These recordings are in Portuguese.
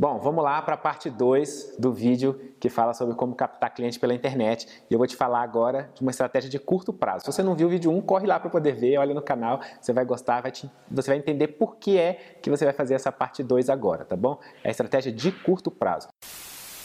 Bom, vamos lá para a parte 2 do vídeo que fala sobre como captar cliente pela internet. E eu vou te falar agora de uma estratégia de curto prazo. Se você não viu o vídeo 1, um, corre lá para poder ver, olha no canal, você vai gostar, vai te, você vai entender por que é que você vai fazer essa parte 2 agora, tá bom? É a estratégia de curto prazo.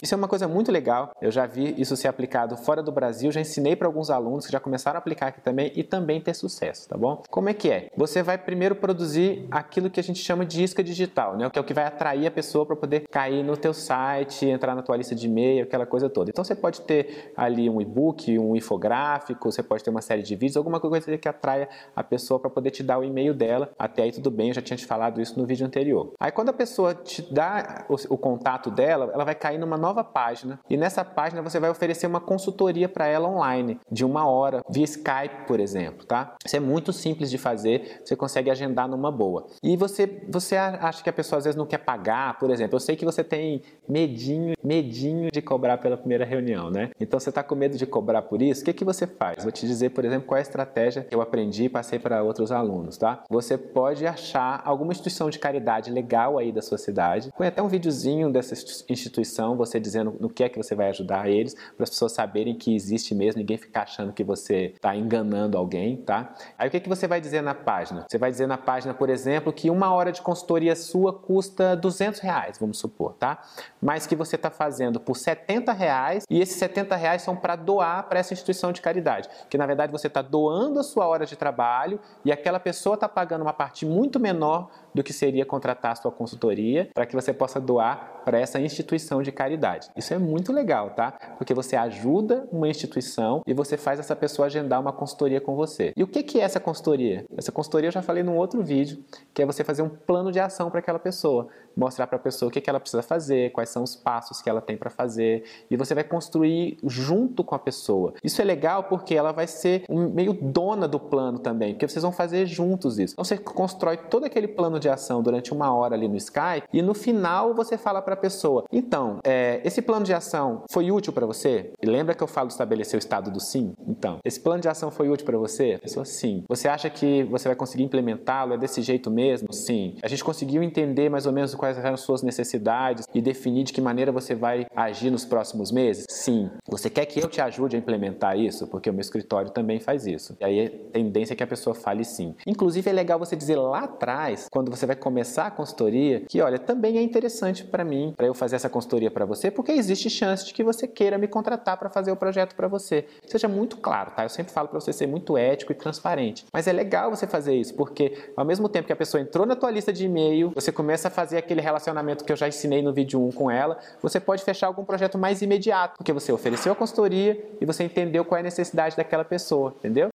Isso é uma coisa muito legal. Eu já vi isso ser aplicado fora do Brasil, já ensinei para alguns alunos que já começaram a aplicar aqui também e também ter sucesso, tá bom? Como é que é? Você vai primeiro produzir aquilo que a gente chama de isca digital, né? Que é o que vai atrair a pessoa para poder cair no teu site, entrar na tua lista de e-mail, aquela coisa toda. Então você pode ter ali um e-book, um infográfico, você pode ter uma série de vídeos, alguma coisa que atraia a pessoa para poder te dar o e-mail dela. Até aí tudo bem, eu já tinha te falado isso no vídeo anterior. Aí quando a pessoa te dá o, o contato dela, ela vai cair numa nova página e nessa página você vai oferecer uma consultoria para ela online de uma hora via Skype, por exemplo, tá? Isso é muito simples de fazer, você consegue agendar numa boa. E você você acha que a pessoa às vezes não quer pagar, por exemplo? Eu sei que você tem medinho, medinho de cobrar pela primeira reunião, né? Então você está com medo de cobrar por isso? O que que você faz? Vou te dizer, por exemplo, qual é a estratégia que eu aprendi e passei para outros alunos, tá? Você pode achar alguma instituição de caridade legal aí da sua cidade. Põe até um videozinho dessa instituição, você dizendo no que é que você vai ajudar eles, para as pessoas saberem que existe mesmo, ninguém ficar achando que você está enganando alguém, tá? Aí o que, é que você vai dizer na página? Você vai dizer na página, por exemplo, que uma hora de consultoria sua custa 200 reais, vamos supor, tá? Mas que você está fazendo por 70 reais e esses 70 reais são para doar para essa instituição de caridade, que na verdade você está doando a sua hora de trabalho e aquela pessoa está pagando uma parte muito menor do que seria contratar a sua consultoria para que você possa doar para essa instituição de caridade. Isso é muito legal, tá? Porque você ajuda uma instituição e você faz essa pessoa agendar uma consultoria com você. E o que é essa consultoria? Essa consultoria eu já falei num outro vídeo, que é você fazer um plano de ação para aquela pessoa, mostrar para a pessoa o que ela precisa fazer, quais são os passos que ela tem para fazer, e você vai construir junto com a pessoa. Isso é legal porque ela vai ser meio dona do plano também, porque vocês vão fazer juntos isso. Então você constrói todo aquele plano de ação durante uma hora ali no Skype e no final você fala para a pessoa: então, é, esse plano de ação foi útil para você? E lembra que eu falo de estabelecer o estado do sim? Então, esse plano de ação foi útil para você? A pessoa sim. Você acha que você vai conseguir implementá-lo? É desse jeito mesmo? Sim. A gente conseguiu entender mais ou menos quais eram as suas necessidades e definir de que maneira você vai agir nos próximos meses? Sim. Você quer que eu te ajude a implementar isso? Porque o meu escritório também faz isso. E aí a tendência é que a pessoa fale sim. Inclusive é legal você dizer lá atrás, quando você vai começar a consultoria, que olha, também é interessante para mim, para eu fazer essa consultoria para você, porque existe chance de que você queira me contratar para fazer o projeto para você. Seja muito claro, tá? Eu sempre falo para você ser muito ético e transparente. Mas é legal você fazer isso, porque ao mesmo tempo que a pessoa entrou na tua lista de e-mail, você começa a fazer aquele relacionamento que eu já ensinei no vídeo 1 com ela, você pode fechar algum projeto mais imediato, porque você ofereceu a consultoria e você entendeu qual é a necessidade daquela pessoa, entendeu?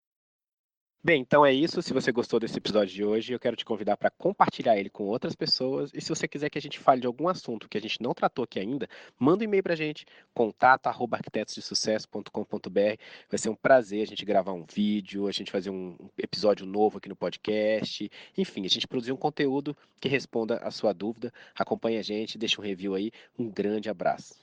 Bem, então é isso. Se você gostou desse episódio de hoje, eu quero te convidar para compartilhar ele com outras pessoas. E se você quiser que a gente fale de algum assunto que a gente não tratou aqui ainda, manda um e-mail para a gente, contato@arquitetosdesucesso.com.br. Vai ser um prazer a gente gravar um vídeo, a gente fazer um episódio novo aqui no podcast. Enfim, a gente produzir um conteúdo que responda a sua dúvida. Acompanhe a gente, deixa um review aí. Um grande abraço.